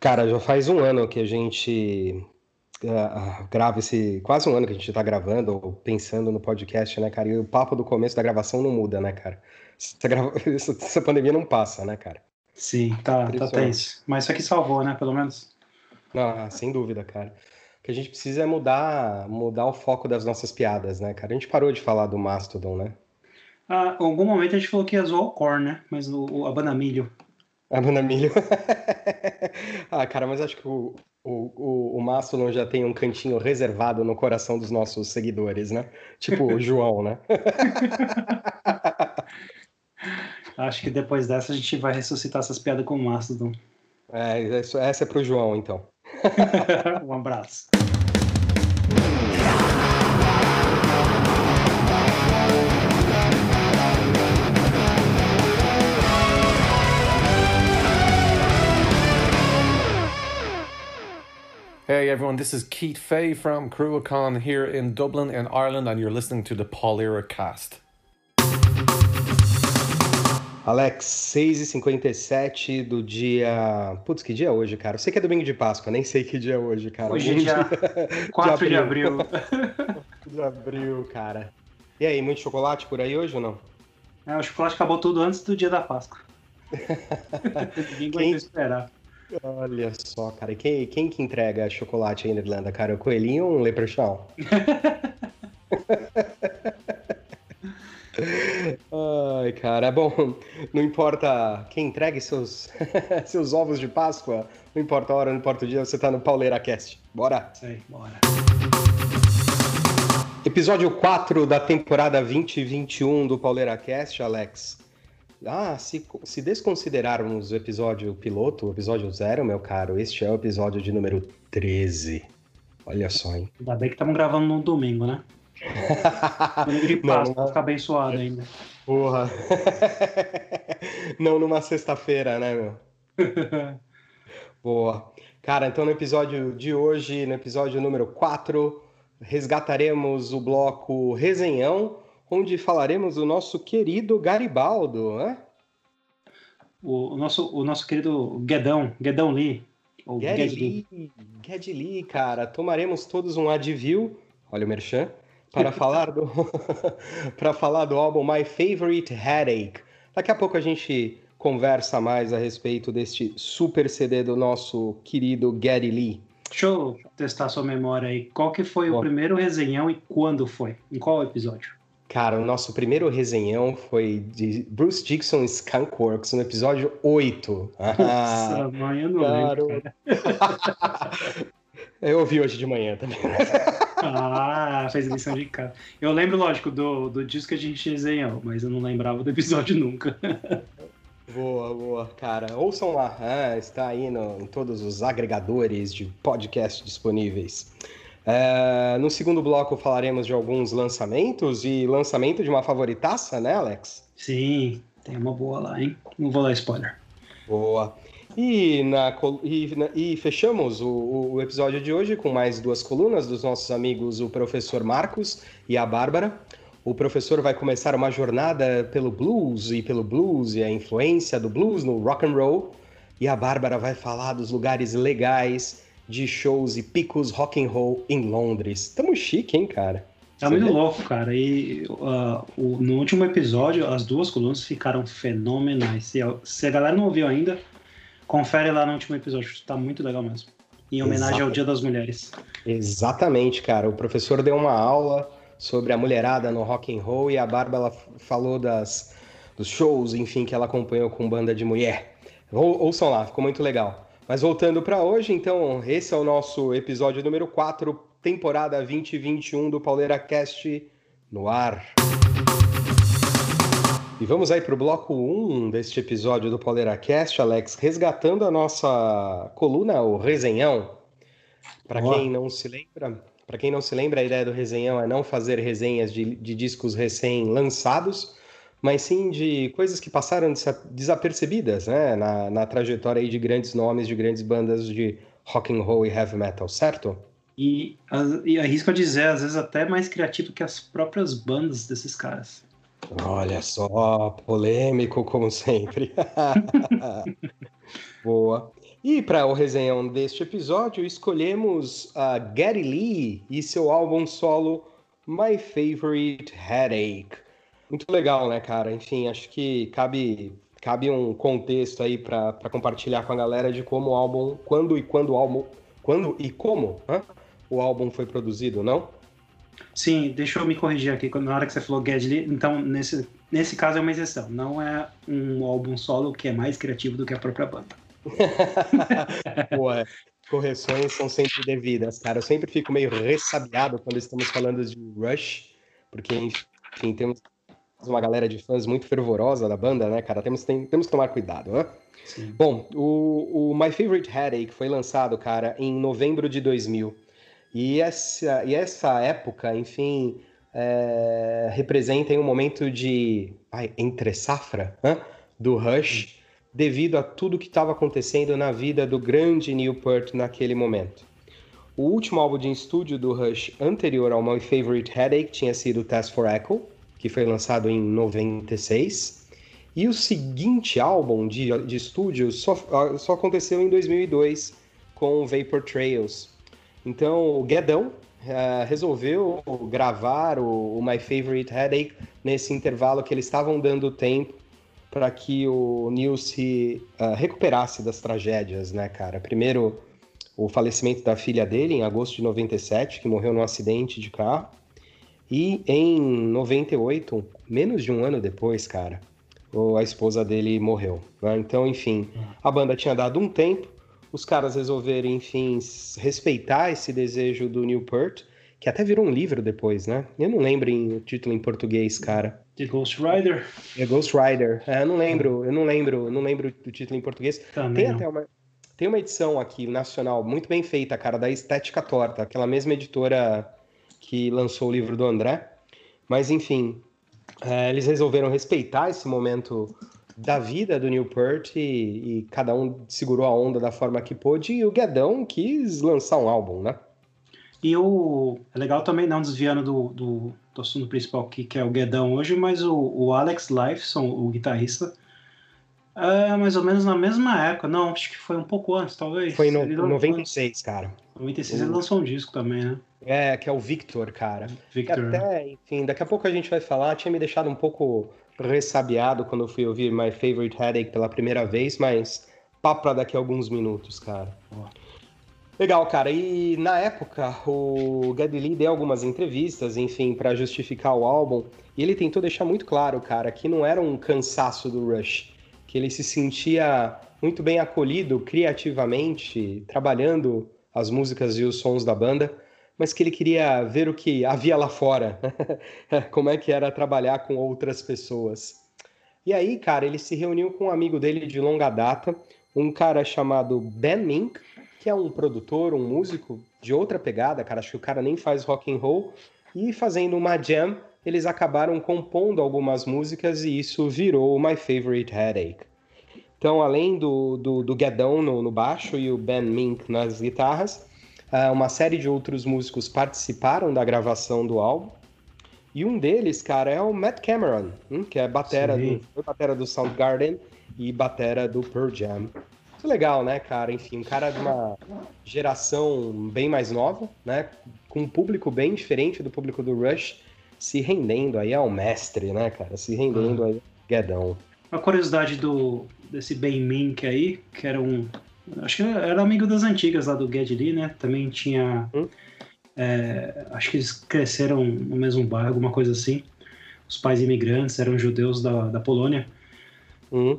Cara, já faz um ano que a gente uh, grava esse. Quase um ano que a gente tá gravando, ou pensando no podcast, né, cara? E o papo do começo da gravação não muda, né, cara? Essa, grava... essa pandemia não passa, né, cara? Sim, tá, tá tenso. Mas isso aqui salvou, né, pelo menos? Ah, sem dúvida, cara. O que a gente precisa é mudar, mudar o foco das nossas piadas, né, cara? A gente parou de falar do Mastodon, né? Ah, em algum momento a gente falou que ia zoar o Core, né? Mas o, o a Banamilho. A Banamilho. ah, cara, mas acho que o, o, o, o Mastodon já tem um cantinho reservado no coração dos nossos seguidores, né? Tipo o João, né? Acho que depois dessa a gente vai ressuscitar essas piadas com o Mastodon. É, essa é pro João, então. um abraço. Hey everyone, this is Keith Fay from Cruacon here in Dublin in Ireland, and you're listening to the Paulira cast. Alex, 6h57 do dia. Putz, que dia é hoje, cara? Eu sei que é domingo de Páscoa, nem sei que dia é hoje, cara. Hoje é dia 4 de abril. de abril, cara. E aí, muito chocolate por aí hoje ou não? É, o chocolate acabou tudo antes do dia da Páscoa. Ninguém quem... esperar. Olha só, cara. E quem, quem que entrega chocolate aí na Irlanda, cara? O coelhinho ou um leprechaun? Ai, cara, bom, não importa quem entregue seus, seus ovos de Páscoa, não importa a hora, não importa o dia, você tá no Pauleira Cast. Bora? Sei, bora. Episódio 4 da temporada 2021 do Pauleira Cast, Alex. Ah, se, se desconsiderarmos o episódio piloto, o episódio zero, meu caro, este é o episódio de número 13. Olha só, hein? Ainda bem que estamos gravando no domingo, né? domingo de Páscoa, pra ficar bem suado ainda. Porra. não numa sexta-feira, né, meu? Boa. Cara, então no episódio de hoje, no episódio número 4, resgataremos o bloco Resenhão, onde falaremos do nosso querido Garibaldo, né? O, o nosso, o nosso querido Guedão, Guedão Lee. Ou Ged Lee. Cara. Tomaremos todos um Advil, olha o merchan, para falar do para falar do álbum My Favorite Headache. Daqui a pouco a gente conversa mais a respeito deste super CD do nosso querido Geddy Lee. Deixa eu testar sua memória aí. Qual que foi Bom. o primeiro resenhão e quando foi? Em qual episódio? Cara, o nosso primeiro resenhão foi de Bruce Dixon Skunkworks, no episódio 8. Nossa, ah, mãe, eu não claro. lembro. eu ouvi hoje de manhã também. ah, fez lição de casa. Eu lembro, lógico, do, do disco que a gente resenhou, mas eu não lembrava do episódio nunca. Boa, boa, cara. Ouçam lá, ah, está aí no, em todos os agregadores de podcast disponíveis. É, no segundo bloco falaremos de alguns lançamentos e lançamento de uma favoritaça, né, Alex? Sim, tem uma boa lá, hein? Não vou dar spoiler. Boa. E, na, e, e fechamos o, o, episódio de hoje com mais duas colunas dos nossos amigos, o professor Marcos e a Bárbara. O professor vai começar uma jornada pelo blues e pelo blues e a influência do blues no rock and roll. E a Bárbara vai falar dos lugares legais de shows e picos rock and roll em Londres. Tamo chique, hein, cara? Tá muito louco, cara. E uh, o, no último episódio, as duas colunas ficaram fenomenais. Se a, se a galera não ouviu ainda, confere lá no último episódio. Tá muito legal mesmo. Em homenagem Exatamente. ao Dia das Mulheres. Exatamente, cara. O professor deu uma aula sobre a mulherada no rock and roll e a Bárbara falou das, dos shows, enfim, que ela acompanhou com banda de mulher. Ou, ouçam lá, ficou muito legal. Mas voltando para hoje, então, esse é o nosso episódio número 4, temporada 2021 do Pauleira Cast no ar. E vamos aí para o bloco 1 deste episódio do Pauleira Cast, Alex, resgatando a nossa coluna, o Resenhão. Para quem não se lembra, para quem não se lembra, a ideia do Resenhão é não fazer resenhas de, de discos recém-lançados, mas sim de coisas que passaram desapercebidas né, na, na trajetória de grandes nomes, de grandes bandas de rock and roll e heavy metal, certo? E, e arrisco a dizer, às vezes até mais criativo que as próprias bandas desses caras. Olha só, polêmico como sempre. Boa. E para o resenhão deste episódio, escolhemos a Gary Lee e seu álbum solo My Favorite Headache. Muito legal, né, cara? Enfim, acho que cabe, cabe um contexto aí para compartilhar com a galera de como o álbum, quando e quando o álbum, quando e como hein? o álbum foi produzido, não? Sim, deixa eu me corrigir aqui. Na hora que você falou Geddy Lee, então nesse, nesse caso é uma exceção. Não é um álbum solo que é mais criativo do que a própria banda. É. correções são sempre devidas, cara. Eu sempre fico meio ressabiado quando estamos falando de Rush, porque, enfim, temos uma galera de fãs muito fervorosa da banda, né, cara? Temos, tem, temos que tomar cuidado, né? Sim. Bom, o, o My Favorite Headache foi lançado, cara, em novembro de 2000. E essa, e essa época, enfim, é, representa um momento de ai, entre safra hein? do Rush, devido a tudo que estava acontecendo na vida do grande Newport naquele momento. O último álbum de estúdio do Rush anterior ao My Favorite Headache tinha sido Test for Echo, que foi lançado em 96. E o seguinte álbum de, de estúdio só, só aconteceu em 2002 com Vapor Trails. Então o Guedão uh, resolveu gravar o, o, My Favorite Headache nesse intervalo que eles estavam dando tempo para que o Neil se uh, recuperasse das tragédias, né, cara? Primeiro, o falecimento da filha dele em agosto de 97, que morreu num acidente de carro. E em 98, menos de um ano depois, cara, a esposa dele morreu. Né? Então, enfim, a banda tinha dado um tempo, os caras resolveram, enfim, respeitar esse desejo do Newport, que até virou um livro depois, né? Eu não lembro o título em português, cara. The Ghost Rider? The Ghost Rider. É, eu não lembro, eu não lembro, não lembro do título em português. Também tem até uma tem uma edição aqui nacional muito bem feita, cara, da Estética Torta, aquela mesma editora que lançou o livro do André. Mas, enfim, é, eles resolveram respeitar esse momento da vida do Newport e, e, cada um segurou a onda da forma que pôde e o Guedão quis lançar um álbum, né? E o é legal também, não desviando do, do, do assunto principal aqui, que é o Guedão hoje, mas o, o Alex Lifeson, o guitarrista, é mais ou menos na mesma época. Não, acho que foi um pouco antes, talvez. Foi em no, 96, cara. 96 o... ele lançou um disco também, né? É, que é o Victor, cara. Victor. até, enfim, daqui a pouco a gente vai falar. Tinha me deixado um pouco ressabiado quando eu fui ouvir My Favorite Headache pela primeira vez, mas papo pra daqui a alguns minutos, cara. Legal, cara. E na época, o Geddy Lee deu algumas entrevistas, enfim, para justificar o álbum, e ele tentou deixar muito claro, cara, que não era um cansaço do Rush, que ele se sentia muito bem acolhido criativamente, trabalhando as músicas e os sons da banda, mas que ele queria ver o que havia lá fora, como é que era trabalhar com outras pessoas. E aí, cara, ele se reuniu com um amigo dele de longa data, um cara chamado Ben Mink, que é um produtor, um músico de outra pegada, cara, acho que o cara nem faz rock and roll, e fazendo uma jam, eles acabaram compondo algumas músicas e isso virou My Favorite Headache. Então, além do, do, do Guedão no, no baixo e o Ben Mink nas guitarras, Uh, uma série de outros músicos participaram da gravação do álbum. E um deles, cara, é o Matt Cameron, hum, que é batera do, batera do Soundgarden e batera do Pearl Jam. Muito legal, né, cara? Enfim, um cara de uma geração bem mais nova, né? Com um público bem diferente do público do Rush, se rendendo aí ao mestre, né, cara? Se rendendo uhum. aí ao Guedão. Uma curiosidade do, desse Ben Mink aí, que era um Acho que era amigo das antigas lá do Geddy Lee, né? Também tinha. Hum? É, acho que eles cresceram no mesmo bairro, alguma coisa assim. Os pais imigrantes eram judeus da, da Polônia. Hum.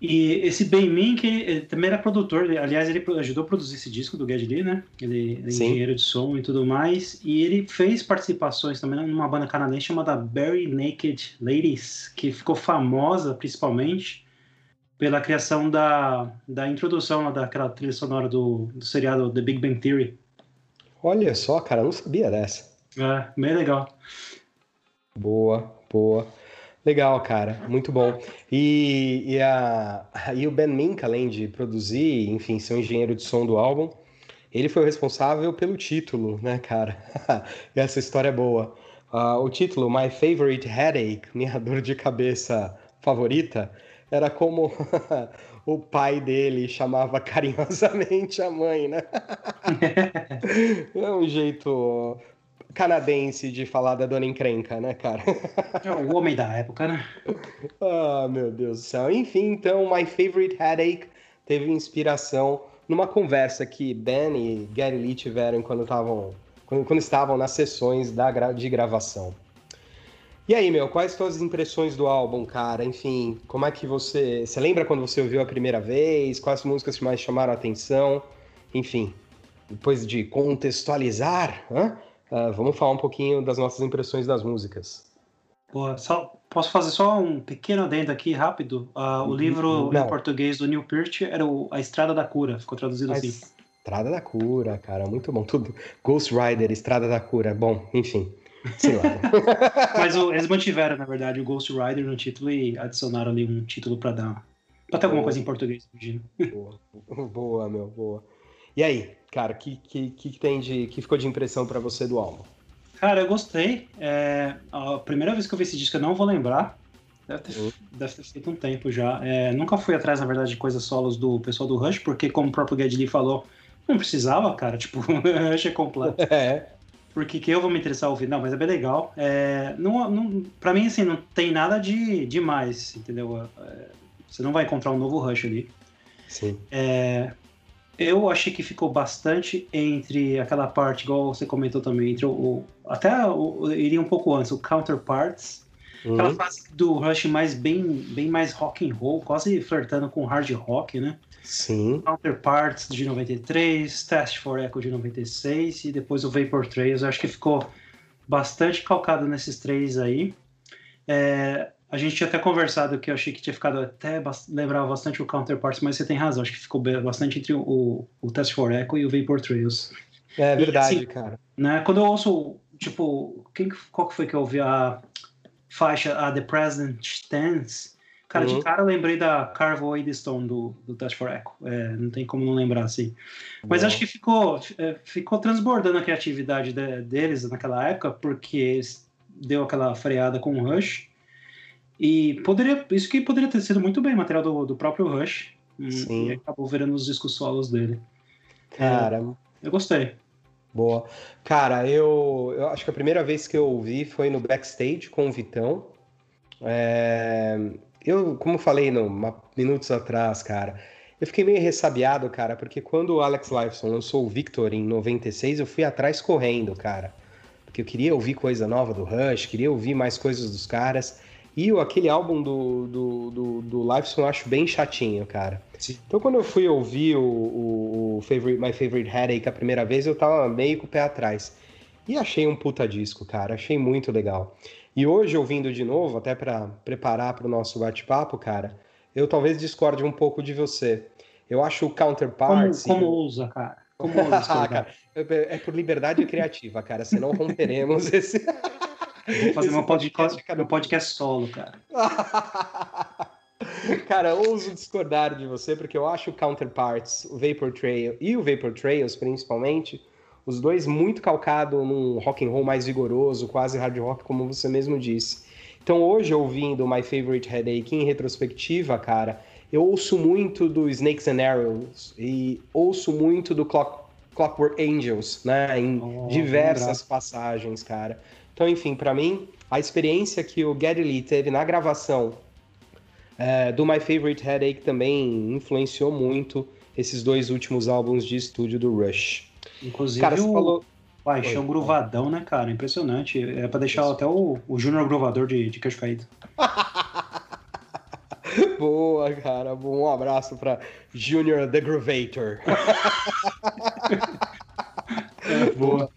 E esse Ben Mink ele também era produtor, aliás, ele ajudou a produzir esse disco do Geddy Lee, né? Ele é engenheiro de som e tudo mais. E ele fez participações também numa banda canadense chamada Very Naked Ladies, que ficou famosa principalmente pela criação da, da introdução daquela trilha sonora do, do seriado The Big Bang Theory. Olha só, cara, eu não sabia dessa. É, bem legal. Boa, boa. Legal, cara, muito bom. E, e, a, e o Ben Mink, além de produzir, enfim, ser um engenheiro de som do álbum, ele foi o responsável pelo título, né, cara? Essa história é boa. Uh, o título, My Favorite Headache, minha dor de cabeça favorita, era como o pai dele chamava carinhosamente a mãe, né? é um jeito canadense de falar da dona encrenca, né, cara? É o homem da época, né? ah, meu Deus do céu. Enfim, então, My Favorite Headache teve inspiração numa conversa que Ben e Gary Lee tiveram quando estavam quando, quando, estavam nas sessões da, de gravação. E aí, meu, quais suas impressões do álbum, cara? Enfim, como é que você. Você lembra quando você ouviu a primeira vez? Quais músicas que mais chamaram a atenção? Enfim, depois de contextualizar, uh, vamos falar um pouquinho das nossas impressões das músicas. Boa, só, posso fazer só um pequeno adendo aqui, rápido? Uh, o livro Não. em português do Neil Peart era o A Estrada da Cura, ficou traduzido a assim. Estrada da Cura, cara, muito bom. Tudo. Ghost Rider, Estrada da Cura. Bom, enfim. Sei lá. Mas o, eles mantiveram, na verdade, o Ghost Rider no título e adicionaram ali um título para dar. Pra ter alguma boa. coisa em português, imagino. Boa. boa, meu, boa. E aí, cara, o que, que, que, tem de. que ficou de impressão para você do álbum? Cara, eu gostei. É, a primeira vez que eu vi esse disco eu não vou lembrar. Deve ter, uhum. deve ter feito um tempo já. É, nunca fui atrás, na verdade, de coisas solos do pessoal do Rush, porque, como o próprio Geddy Lee falou, não precisava, cara. Tipo, Rush é completo. É porque que eu vou me interessar a ouvir. Não, mas é bem legal. É, não, não, pra mim, assim, não tem nada de demais, entendeu? É, você não vai encontrar um novo Rush ali. Sim. É, eu achei que ficou bastante entre aquela parte, igual você comentou também, entre o. o até o, iria um pouco antes, o Counterparts. Uhum. Aquela fase do Rush mais bem, bem mais rock and roll, quase flertando com hard rock, né? Sim. Counterparts de 93, Test for Echo de 96 e depois o Vapor Trails. Eu acho que ficou bastante calcado nesses três aí. É, a gente tinha até conversado que eu achei que tinha ficado até lembrava bastante o Counterparts, mas você tem razão, acho que ficou bastante entre o, o Test for Echo e o Vapor Trails. É verdade, e, assim, cara. Né, quando eu ouço, tipo, quem, qual que foi que eu ouvi a faixa, a The President Stands, Cara, uhum. de cara eu lembrei da Carve Away Stone do, do Test for Echo. É, não tem como não lembrar, assim. Mas acho que ficou, é, ficou transbordando a criatividade de, deles naquela época, porque deu aquela freada com o Rush. E poderia, isso que poderia ter sido muito bem material do, do próprio Rush. Sim. E acabou virando os discos solos dele. Cara. É, eu gostei. Boa. Cara, eu, eu acho que a primeira vez que eu ouvi foi no backstage com o Vitão. É, eu, como falei no, minutos atrás, cara, eu fiquei meio ressabiado, cara, porque quando o Alex Lifeson lançou o Victor em 96, eu fui atrás correndo, cara. Porque eu queria ouvir coisa nova do Rush, queria ouvir mais coisas dos caras. E aquele álbum do, do, do, do Lifeson eu acho bem chatinho, cara. Sim. Então quando eu fui ouvir o, o, o favorite, My Favorite Headache a primeira vez, eu tava meio com o pé atrás. E achei um puta disco, cara. Achei muito legal. E hoje, ouvindo de novo, até para preparar para o nosso bate-papo, cara, eu talvez discorde um pouco de você. Eu acho o Counterparts. Como, como usa, cara? Como usa, cara, é por liberdade criativa, cara, senão romperemos esse. Vou fazer meu podcast, meu podcast solo, cara. cara, ouso discordar de você, porque eu acho o Counterparts, o Vapor Trail e o Vapor Trails, principalmente, os dois muito calcado num rock and roll mais vigoroso, quase hard rock, como você mesmo disse. Então hoje, ouvindo My Favorite Headache em retrospectiva, cara, eu ouço muito do Snakes and Arrows e ouço muito do Clock, Clockwork Angels, né, em oh, diversas passagens, cara. Então, enfim, para mim, a experiência que o Geddy Lee teve na gravação é, do My Favorite Headache também influenciou muito esses dois últimos álbuns de estúdio do Rush. Inclusive cara, o falou... Paixão Oi. Gruvadão, né, cara? Impressionante. É pra deixar Isso. até o, o Júnior Gruvador de, de queixo caído. Boa, cara. Um abraço pra Junior The Groovator. é, boa.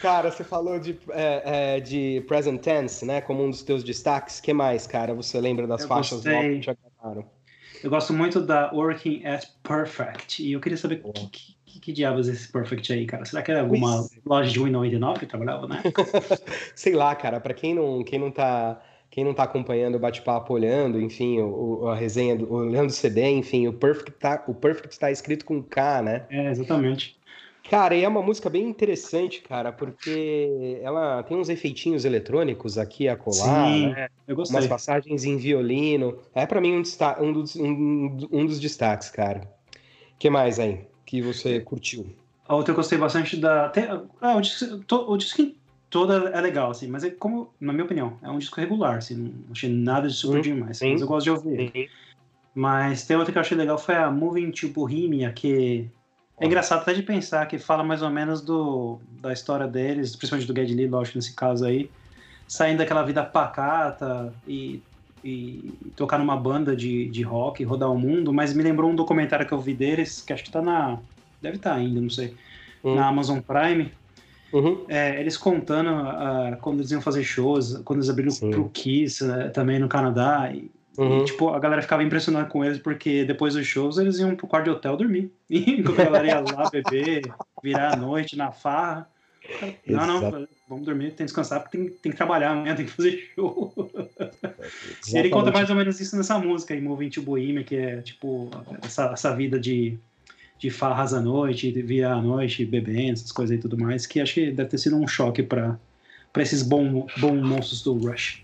Cara, você falou de, é, é, de Present Tense, né? Como um dos teus destaques. que mais, cara? Você lembra das eu faixas gostei. que já cantaram? Eu gosto muito da Working at Perfect. E eu queria saber o que, que, que, diabos é esse Perfect aí, cara? Será que era alguma pois... loja de 1,99 que trabalhava, né? Sei lá, cara. Para quem não, quem não tá quem não tá acompanhando o bate-papo olhando, enfim, o, a resenha, do, olhando o CD, enfim, o Perfect tá, o Perfect tá escrito com K, né? É, exatamente. Cara, e é uma música bem interessante, cara, porque ela tem uns efeitinhos eletrônicos aqui a colar, Sim, né? Eu gostei. Umas passagens em violino. É para mim um, um, dos, um, um, dos destaques, cara. O que mais aí que você curtiu? A outra eu gostei bastante da. Tem, ah, o, disco, to, o disco toda é legal, assim, mas é como, na minha opinião, é um disco regular, assim, não achei nada de super demais, sim, mas eu gosto de ouvir. Sim. Mas tem outra que eu achei legal, foi a Moving to Bohemia, que é engraçado até de pensar que fala mais ou menos do, da história deles, principalmente do Geddy Lee, lógico, nesse caso aí, saindo daquela vida pacata e, e tocar numa banda de, de rock, rodar o mundo, mas me lembrou um documentário que eu vi deles, que acho que tá na... deve estar tá ainda, não sei, hum. na Amazon Prime, Uhum. É, eles contando uh, quando eles iam fazer shows, quando eles abriram Sim. pro Kiss uh, também no Canadá. E, uhum. e, tipo, a galera ficava impressionada com eles porque depois dos shows eles iam pro quarto de hotel dormir. E a galera ia lá beber, virar a noite na farra. Não, não, vamos dormir, tem que descansar porque tem, tem que trabalhar amanhã, tem que fazer show. e ele conta mais ou menos isso nessa música aí, Moving to Bohemia, que é tipo essa, essa vida de de farras à noite, de à noite bebendo, essas coisas e tudo mais, que acho que deve ter sido um choque para esses bons bom monstros do Rush.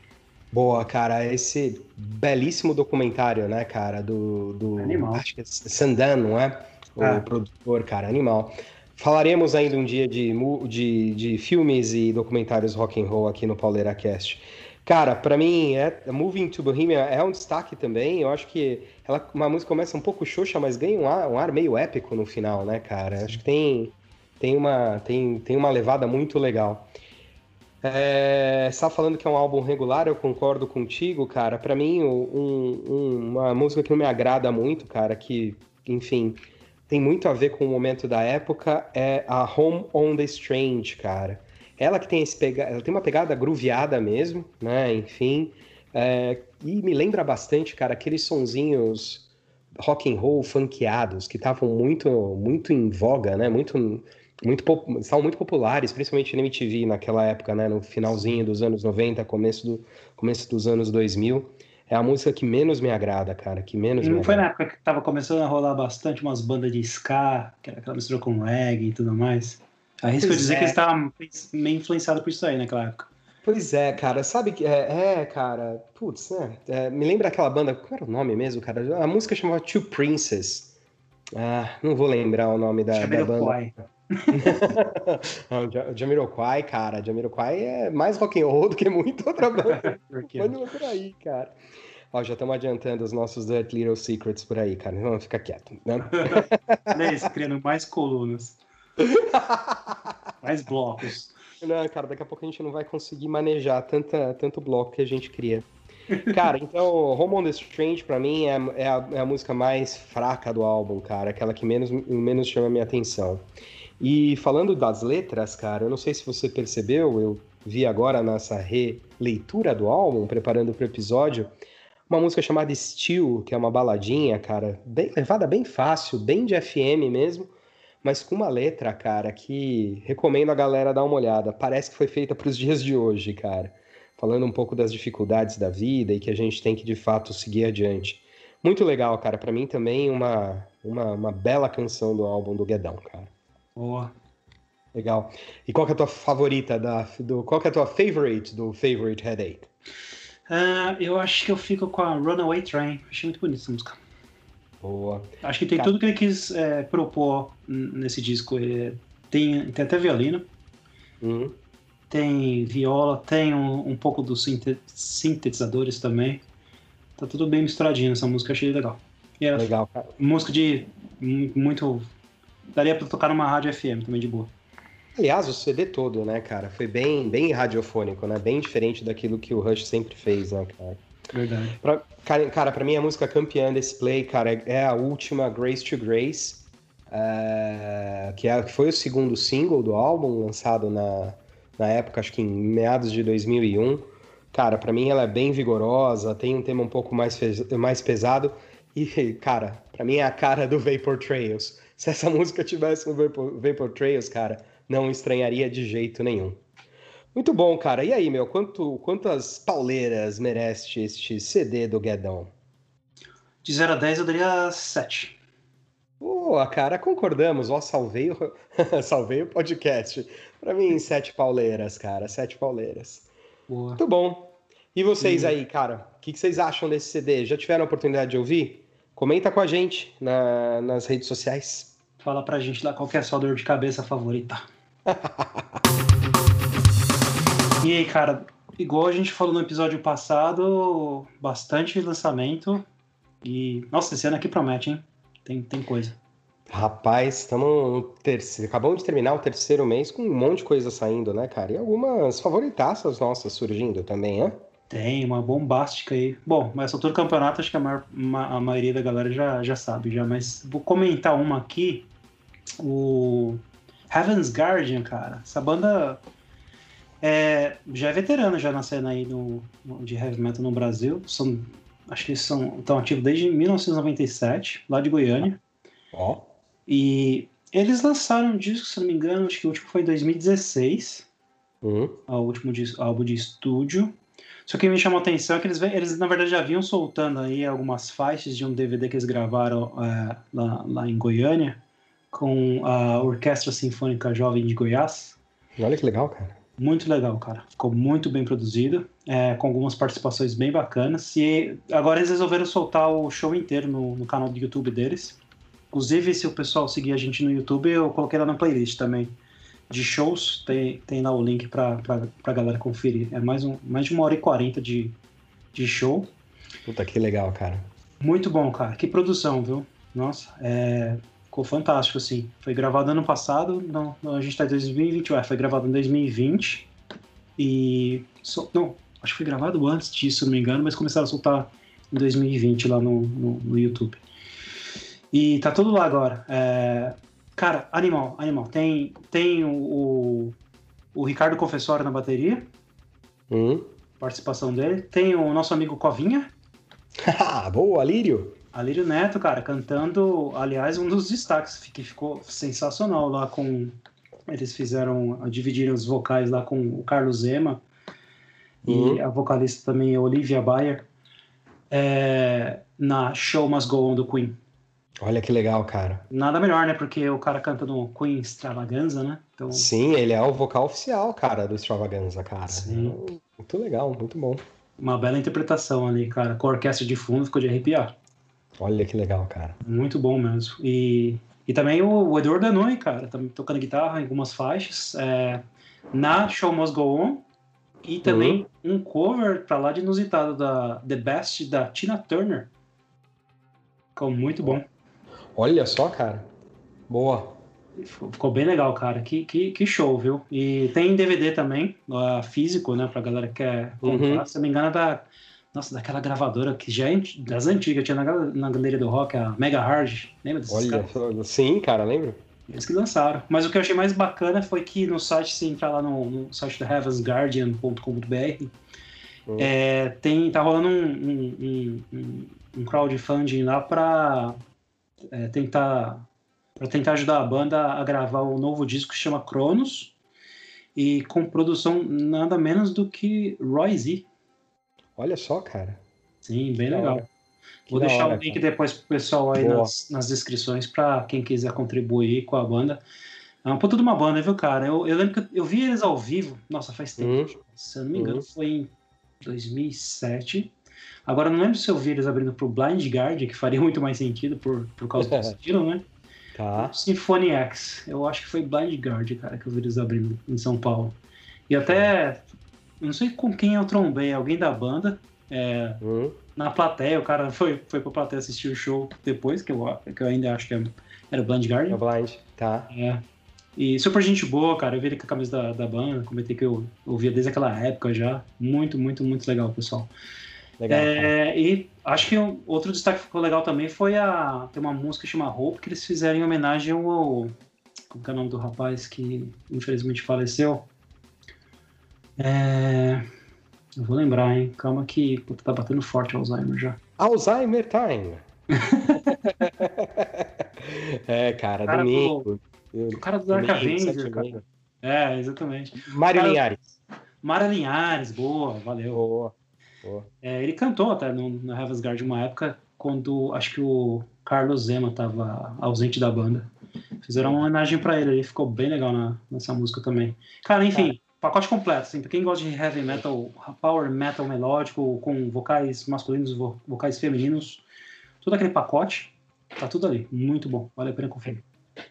Boa, cara, esse belíssimo documentário, né, cara, do, do animal. acho que é Sandan, não é? O ah. produtor, cara, animal. Falaremos ainda um dia de, de, de filmes e documentários rock and roll aqui no Pauleira Cast. Cara, para mim, é, Moving to Bohemia é um destaque também. Eu acho que ela, uma música começa um pouco xoxa, mas ganha um ar, um ar meio épico no final, né, cara? Acho que tem, tem, uma, tem, tem uma levada muito legal. É, você falando que é um álbum regular, eu concordo contigo, cara. Para mim, um, um, uma música que não me agrada muito, cara, que, enfim, tem muito a ver com o momento da época, é a Home on the Strange, cara. Ela que tem esse pega... ela tem uma pegada grooveada mesmo, né? Enfim. É... E me lembra bastante, cara, aqueles sonzinhos rock and roll funkeados que estavam muito, muito em voga, né? Muito, muito estavam muito populares, principalmente na MTV naquela época, né? No finalzinho dos anos 90, começo, do, começo dos anos 2000. É a música que menos me agrada, cara, que menos Não me foi agrada. na época que tava começando a rolar bastante umas bandas de ska, que era aquela mistura com reggae e tudo mais? Arrisco dizer é. que eles estavam meio influenciados por isso aí naquela época. Pois é, cara, sabe que é, é cara, putz, né? É, me lembra aquela banda, qual era o nome mesmo, cara? A música chamava Two Princes. Ah, não vou lembrar o nome da, da banda. não, Jamiroquai, cara, Jamiroquai é mais rock and roll do que muita outra banda. Continua por aí, cara. Ó, já estamos adiantando os nossos Dirt Little Secrets por aí, cara. Não, fica quieto. Né? Olha isso, criando mais colunas. Mais blocos. Não, cara, daqui a pouco a gente não vai conseguir manejar tanta, tanto bloco que a gente cria. Cara, então, Home on the Strange pra mim é, é, a, é, a, música mais fraca do álbum, cara. Aquela que menos, menos chama a minha atenção. E falando das letras, cara, eu não sei se você percebeu, eu vi agora nessa releitura do álbum, preparando pro episódio, uma música chamada Steel, que é uma baladinha, cara, bem, levada bem fácil, bem de FM mesmo, mas com uma letra, cara, que recomendo a galera dar uma olhada. Parece que foi feita para os dias de hoje, cara. Falando um pouco das dificuldades da vida e que a gente tem que de fato seguir adiante. Muito legal, cara. Para mim também uma, uma, uma, bela canção do álbum do Guedão, cara. Boa. Legal. E qual que é a tua favorita da do qual que é a tua favorite do Favorite Headache? Uh, eu acho que eu fico com a Runaway Train. Achei muito bonita essa música. Boa. Acho que tem Cara. tudo que ele quis é, propor nesse disco. É, tem, tem até violino. Uhum. Tem viola, tem um, um pouco dos sintetizadores também. Tá tudo bem misturadinho nessa música, achei legal. E é legal, cara. Música de muito. Daria pra tocar numa rádio FM também de boa. Aliás, o CD todo, né, cara, foi bem, bem radiofônico, né? Bem diferente daquilo que o Rush sempre fez, né, cara? Verdade. Pra, cara, pra mim a música campeã desse play, cara, é a última Grace to Grace, é, que, é, que foi o segundo single do álbum, lançado na, na época, acho que em meados de 2001. Cara, para mim ela é bem vigorosa, tem um tema um pouco mais, mais pesado e, cara, para mim é a cara do Vapor Trails. Se essa música tivesse no Vapor, Vapor Trails, cara, não estranharia de jeito nenhum. Muito bom, cara. E aí, meu, quanto, quantas pauleiras merece este CD do Guedão? De 0 a 10 eu daria 7. Boa, cara, concordamos. Ó, salvei o, salvei o podcast. Para mim, sete pauleiras, cara, sete pauleiras. Boa. Muito bom. E vocês aí, cara, o que, que, vocês acham desse CD? Já tiveram a oportunidade de ouvir? Comenta com a gente na, nas redes sociais. Fala pra gente lá qual é a sua dor de cabeça favorita. e aí, cara, igual a gente falou no episódio passado, bastante lançamento. E, nossa, esse ano aqui promete, hein? Tem, tem coisa. Rapaz, estamos no terceiro. Acabamos de terminar o terceiro mês com um monte de coisa saindo, né, cara? E algumas favoritaças nossas surgindo também, né? Tem, uma bombástica aí. Bom, mas essa altura do campeonato acho que a, maior, a maioria da galera já, já sabe, já. Mas vou comentar uma aqui. O Heaven's Guardian, cara. Essa banda é, já é veterana já na cena aí no, de heavy metal no Brasil. São, acho que eles são, estão ativos desde 1997, lá de Goiânia. Ó. Oh. E eles lançaram um disco, se não me engano, acho que o último foi em 2016. Uhum. O último disco, álbum de estúdio. Só que me chamou a atenção é que eles, eles, na verdade, já vinham soltando aí algumas faixas de um DVD que eles gravaram é, lá, lá em Goiânia, com a Orquestra Sinfônica Jovem de Goiás. Olha que legal, cara. Muito legal, cara. Ficou muito bem produzido, é, com algumas participações bem bacanas. E agora eles resolveram soltar o show inteiro no, no canal do YouTube deles. Inclusive, se o pessoal seguir a gente no YouTube, eu coloquei lá na playlist também de shows. Tem, tem lá o link pra, pra, pra galera conferir. É mais, um, mais de uma hora e quarenta de, de show. Puta, que legal, cara. Muito bom, cara. Que produção, viu? Nossa, é... ficou fantástico, assim. Foi gravado ano passado, não, a gente tá em 2020, ué, foi gravado em 2020. E. So... Não, acho que foi gravado antes disso, se não me engano, mas começaram a soltar em 2020 lá no, no, no YouTube. E tá tudo lá agora. É... Cara, animal, animal. Tem, tem o, o, Ricardo Confessório na bateria. Hum. Participação dele. Tem o nosso amigo Covinha. Boa, Alírio. Alírio Neto, cara, cantando, aliás, um dos destaques que ficou sensacional lá com. Eles fizeram, dividiram os vocais lá com o Carlos Zema uhum. e a vocalista também, Olivia Bayer, é, na Show Must Go On do Queen. Olha que legal, cara. Nada melhor, né? Porque o cara canta no Queen Extravaganza, né? Então... Sim, ele é o vocal oficial, cara, do Extravaganza, cara. Sim. Muito legal, muito bom. Uma bela interpretação ali, cara. Com a orquestra de fundo ficou de arrepiar. Olha que legal, cara. Muito bom mesmo. E, e também o, o Eduardo Danoi, cara, também tocando guitarra em algumas faixas. É, na Show Must Go On. E também uhum. um cover pra lá de inusitado da The Best da Tina Turner. Ficou muito bom. Olha só, cara. Boa. Ficou bem legal, cara. Que, que, que show, viu? E tem DVD também, uh, físico, né? Pra galera que quer comprar. Uhum. Se não me engano, é da. Nossa, daquela gravadora que já é das antigas, tinha na, na galeria do rock, a Mega Hard. Lembra desses Olha, caras? sim, cara, lembro. Eles que lançaram. Mas o que eu achei mais bacana foi que no site, se entrar lá no, no site da heavensguardian.com.br, uhum. é, tem, tá rolando um, um, um, um crowdfunding lá pra é, tentar para tentar ajudar a banda a gravar o um novo disco que se chama Cronos e com produção nada menos do que Roy Z. Olha só, cara. Sim, bem que legal. Vou deixar o link cara. depois pro pessoal aí nas, nas, descrições para quem quiser contribuir com a banda. É uma puta de uma banda, viu, cara? Eu, eu lembro que eu vi eles ao vivo, nossa, faz tempo. Uhum. Se eu não me engano, uhum. foi em 2007. Agora, não lembro se eu vi eles abrindo pro Blind Guard, que faria muito mais sentido por, por causa do estilo, né? Tá. Symphony X. Eu acho que foi Blind Guard, cara, que eu vi eles abrindo em São Paulo. E até. Não sei com quem eu trombei, alguém da banda. É, uhum. Na plateia, o cara foi, foi pra plateia assistir o show depois, que eu, que eu ainda acho que era o Blind Guard. É o Blind, tá. É. E super gente boa, cara. Eu vi ele com a camisa da, da banda, comentei que eu ouvia desde aquela época já. Muito, muito, muito legal, pessoal. Legal. É, e acho que outro destaque que ficou legal também foi a. Tem uma música chamada Hope que eles fizeram em homenagem ao. Como é o nome do rapaz que infelizmente faleceu? É. Eu vou lembrar, hein? Calma que puta, tá batendo forte o Alzheimer já. Alzheimer time! é, cara, cara domingo. Do, o cara do Dark Avenger, cara. É, exatamente. Mário Linhares. Mário Linhares, boa, valeu. Boa. É, ele cantou até no, no Heaven's Guard uma época quando acho que o Carlos Zema estava ausente da banda. Fizeram uma homenagem para ele, ele ficou bem legal na, nessa música também. Cara, enfim, pacote completo, assim, pra quem gosta de heavy metal, power metal melódico, com vocais masculinos, vocais femininos, todo aquele pacote, tá tudo ali. Muito bom, vale a pena conferir.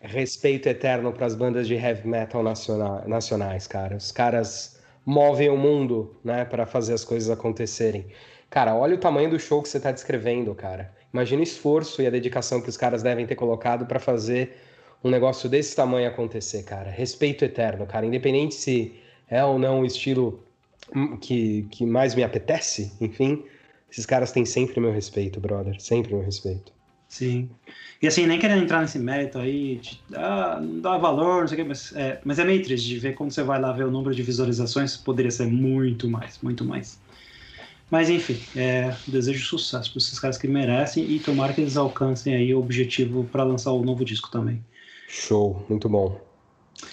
Respeito eterno para as bandas de heavy metal nacional, nacionais, cara. Os caras movem o mundo, né, para fazer as coisas acontecerem. Cara, olha o tamanho do show que você está descrevendo, cara. Imagina o esforço e a dedicação que os caras devem ter colocado para fazer um negócio desse tamanho acontecer, cara. Respeito eterno, cara. Independente se é ou não o estilo que, que mais me apetece, enfim, esses caras têm sempre meu respeito, brother. Sempre meu respeito. Sim. E assim, nem querendo entrar nesse mérito aí, de, ah, não dá valor, não sei o que, mas é, mas é meio triste de ver quando você vai lá ver o número de visualizações, poderia ser muito mais, muito mais. Mas enfim, é, desejo sucesso para esses caras que merecem e tomara que eles alcancem aí o objetivo para lançar o novo disco também. Show, muito bom.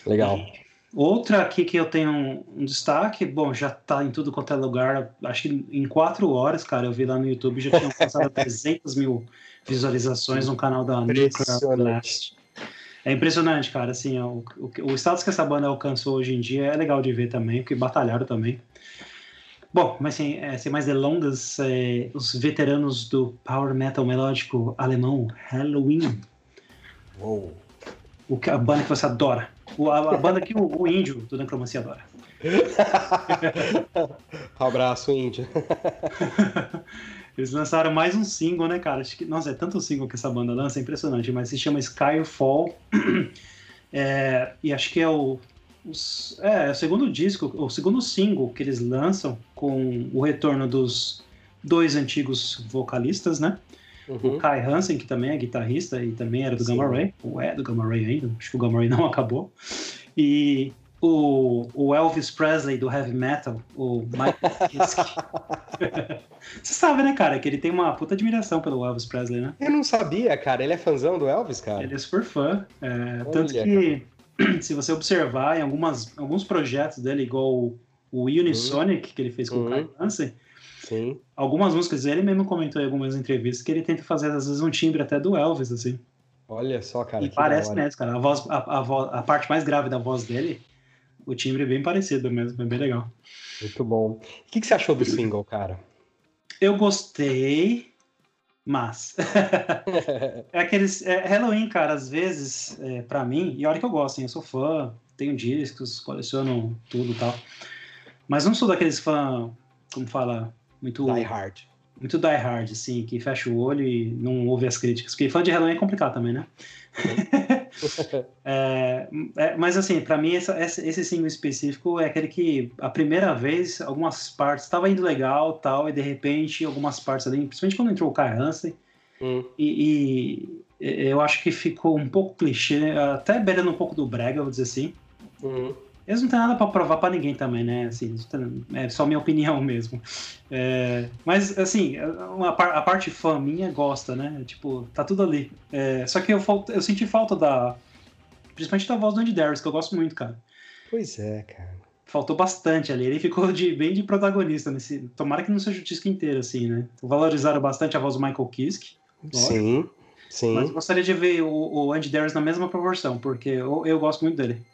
Legal. E outra aqui que eu tenho um, um, destaque, bom, já tá em tudo quanto é lugar, acho que em quatro horas, cara, eu vi lá no YouTube, já tinham passado 300 mil visualizações no canal da Nuclear Blast. É impressionante, cara, assim, o, o, o status que essa banda alcançou hoje em dia é legal de ver também, porque batalharam também. Bom, mas sem, é, sem mais delongas, é, os veteranos do power metal melódico alemão Halloween. Uou. O, a banda que você adora. O, a, a, banda que o, o índio do Necromancia adora. Abraço, índio. Eles lançaram mais um single, né, cara? Acho que, nossa, é tanto single que essa banda lança, é impressionante, mas se chama Skyfall. É, e acho que é o os, é, o segundo disco, o segundo single que eles lançam com o retorno dos dois antigos vocalistas, né? Uhum. O Kai Hansen, que também é guitarrista e também era do Sim. Gamma Ray, ou é do Gamma Ray ainda, acho que o Gamma Ray não acabou. E o, o Elvis Presley do heavy metal, o Mike Kiske. Você sabe, né, cara, que ele tem uma puta admiração pelo Elvis Presley, né? Eu não sabia, cara. Ele é fãzão do Elvis, cara. Ele é super fã. É, tanto que. Cara se você observar em algumas, alguns projetos dele, igual o, o Unisonic, uhum. que ele fez com uhum. o Kai Hansen, Sim. algumas músicas, ele mesmo comentou em algumas entrevistas que ele tenta fazer, às vezes, um timbre até do Elvis, assim. Olha só, cara. E parece mesmo, cara. A, voz, a, a, voz, a parte mais grave da voz dele, o timbre é bem parecido mesmo, é bem legal. Muito bom. O que, que você achou do single, cara? Eu gostei. Mas. é aqueles. É, Halloween, cara, às vezes, é, para mim, e olha que eu gosto, hein, eu sou fã, tenho discos, coleciono tudo e tal. Mas não sou daqueles fã, como fala, muito. Die hard. Muito die hard, assim, que fecha o olho e não ouve as críticas. Porque fã de Halloween é complicado também, né? é, é, mas assim, para mim essa, esse single específico é aquele que a primeira vez algumas partes estava indo legal tal e de repente algumas partes ali, principalmente quando entrou o Kai Hansen hum. e, e, eu acho que ficou um pouco clichê, até beirando um pouco do brega, vou dizer assim. Uhum. Eles não têm nada para provar para ninguém também, né? Assim, é só minha opinião mesmo. É, mas, assim, uma, a parte fã minha gosta, né? Tipo, tá tudo ali. É, só que eu, eu senti falta da. Principalmente da voz do Andy Darius, que eu gosto muito, cara. Pois é, cara. Faltou bastante ali. Ele ficou de, bem de protagonista nesse. Tomara que não seja o disco inteiro, assim, né? Valorizaram bastante a voz do Michael Kiske. Sim, sim. Mas gostaria de ver o, o Andy Darius na mesma proporção, porque eu, eu gosto muito dele.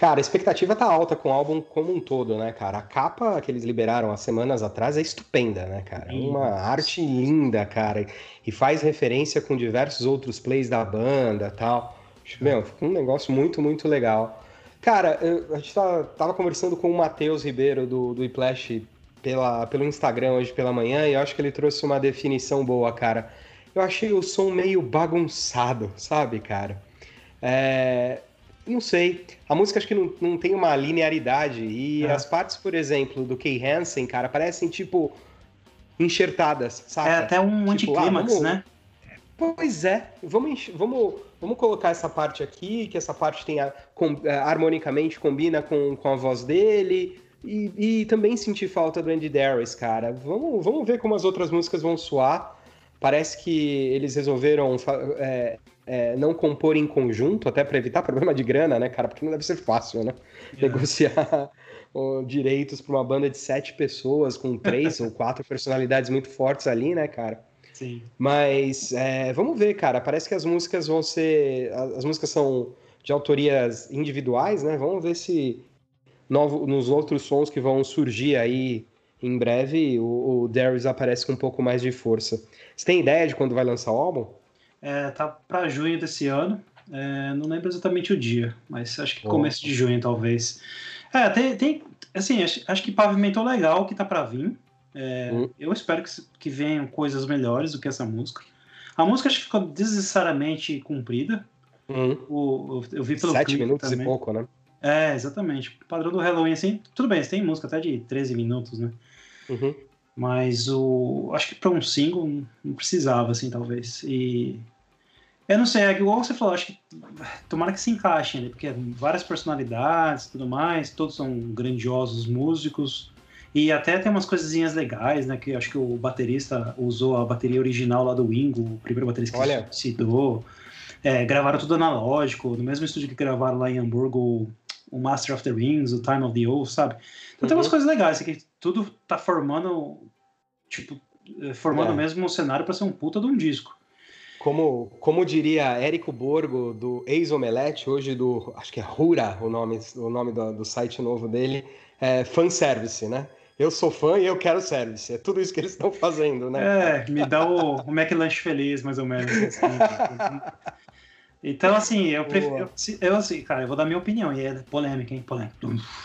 Cara, a expectativa tá alta com o álbum como um todo, né, cara? A capa que eles liberaram há semanas atrás é estupenda, né, cara? É uma arte linda, cara. E faz referência com diversos outros plays da banda tal. Meu, ficou um negócio muito, muito legal. Cara, eu, a gente tá, tava conversando com o Matheus Ribeiro do, do Iplash pela, pelo Instagram hoje pela manhã e eu acho que ele trouxe uma definição boa, cara. Eu achei o som meio bagunçado, sabe, cara? É, não sei. A música acho que não, não tem uma linearidade. E é. as partes, por exemplo, do Kay Hansen, cara, parecem tipo enxertadas, sabe? É até um tipo, anticlímax, ah, né? Pois é. Vamos, vamos, vamos colocar essa parte aqui, que essa parte tenha com, é, harmonicamente combina com, com a voz dele. E, e também sentir falta do Andy Darius, cara. Vamos, vamos ver como as outras músicas vão soar. Parece que eles resolveram é, é, não compor em conjunto, até para evitar problema de grana, né, cara? Porque não deve ser fácil, né? É. Negociar direitos para uma banda de sete pessoas com três ou quatro personalidades muito fortes ali, né, cara? Sim. Mas é, vamos ver, cara. Parece que as músicas vão ser. As músicas são de autorias individuais, né? Vamos ver se novo, nos outros sons que vão surgir aí em breve o, o Darius aparece com um pouco mais de força. Você tem ideia de quando vai lançar o álbum? É, tá para junho desse ano. É, não lembro exatamente o dia, mas acho que começo de junho, talvez. É, tem, tem assim, acho, acho que pavimentou legal que tá para vir. É, hum. Eu espero que, que venham coisas melhores do que essa música. A música acho que ficou desnecessariamente comprida. Hum. O, eu, eu vi pelo Sete minutos também. e pouco, né? É, exatamente. O padrão do Halloween, assim, tudo bem, você tem música até de 13 minutos, né? Uhum. Mas o. Acho que para um single não precisava, assim, talvez. E. Eu não sei, é igual você falou, acho que tomara que se encaixem, né? Porque várias personalidades e tudo mais, todos são grandiosos músicos. E até tem umas coisinhas legais, né? Que acho que o baterista usou a bateria original lá do Wingo, o primeiro baterista que Olha. citou. É, gravaram tudo analógico, no mesmo estúdio que gravaram lá em Hamburgo o Master of the Rings, o Time of the Oath, sabe? Então uhum. tem umas uhum. coisas legais, assim, que tudo tá formando, tipo, eh, formando é. mesmo um cenário para ser um puta de um disco. Como, como diria Érico Borgo, do Ex-Omelete, hoje do, acho que é Rura o nome, o nome do, do site novo dele, é fanservice, né? Eu sou fã e eu quero service. É tudo isso que eles estão fazendo, né? É, me dá o, o McLanche feliz, mais ou menos. Assim. Então, assim, eu prefiro. Eu, eu, assim, cara, eu vou dar minha opinião, e é polêmica, hein? Polêmica.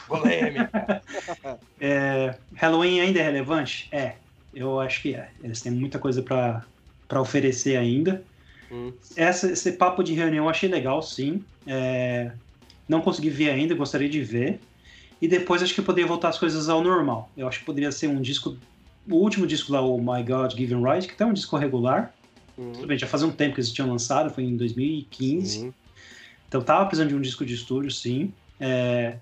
Polêmica. é, Halloween ainda é relevante? É, eu acho que é. Eles têm muita coisa para oferecer ainda. Hum. Essa, esse papo de reunião eu achei legal, sim. É, não consegui ver ainda, gostaria de ver. E depois acho que poderia voltar as coisas ao normal. Eu acho que poderia ser um disco. O último disco lá, o My God Given Right, que é um disco regular Uhum. Tudo bem, já fazia um tempo que eles tinham lançado, foi em 2015. Uhum. Então tava precisando de um disco de estúdio, sim. É,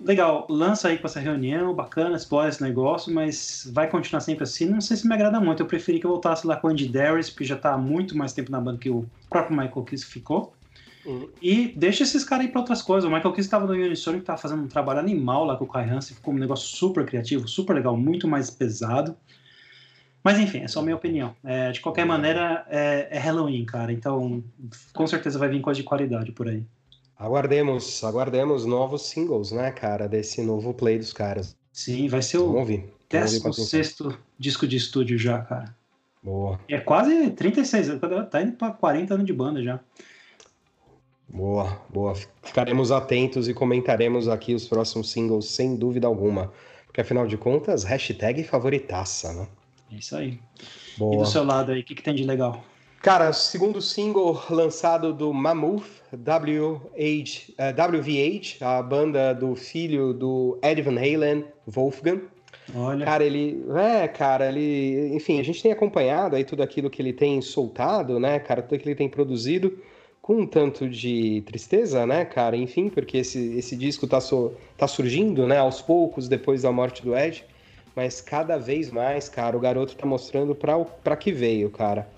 legal, lança aí com essa reunião, bacana, explora esse negócio, mas vai continuar sempre assim. Não sei se me agrada muito. Eu preferi que eu voltasse lá com o Andy Darius, porque já tá há muito mais tempo na banda que o próprio Michael Kiss ficou. Uhum. E deixa esses caras aí pra outras coisas. O Michael Kiss estava no Unisonic, tava fazendo um trabalho animal lá com o Kai Hansen, ficou um negócio super criativo, super legal, muito mais pesado. Mas enfim, é só minha opinião. É, de qualquer maneira, é, é, Halloween, cara. Então, com certeza vai vir coisa de qualidade por aí. Aguardemos, aguardemos novos singles, né, cara, desse novo play dos caras. Sim, vai ser o 16 disco de estúdio já, cara. Boa. É quase 36, tá indo pra 40 anos de banda já. Boa, boa. Ficaremos atentos e comentaremos aqui os próximos singles, sem dúvida alguma. Porque afinal de contas, hashtag favoritaça, né? É isso aí. Boa. E do seu lado aí, o que, que tem de legal? Cara, segundo single lançado do Mammoth, WH, uh, WVH, a banda do filho do Ed Van Halen, Wolfgang. Olha. Cara, ele. É, cara, ele. Enfim, a gente tem acompanhado aí tudo aquilo que ele tem soltado, né, cara, tudo que ele tem produzido, com um tanto de tristeza, né, cara, enfim, porque esse, esse disco tá, so, tá surgindo, né, aos poucos depois da morte do Ed mas cada vez mais, cara, o garoto tá mostrando pra, que veio, cara.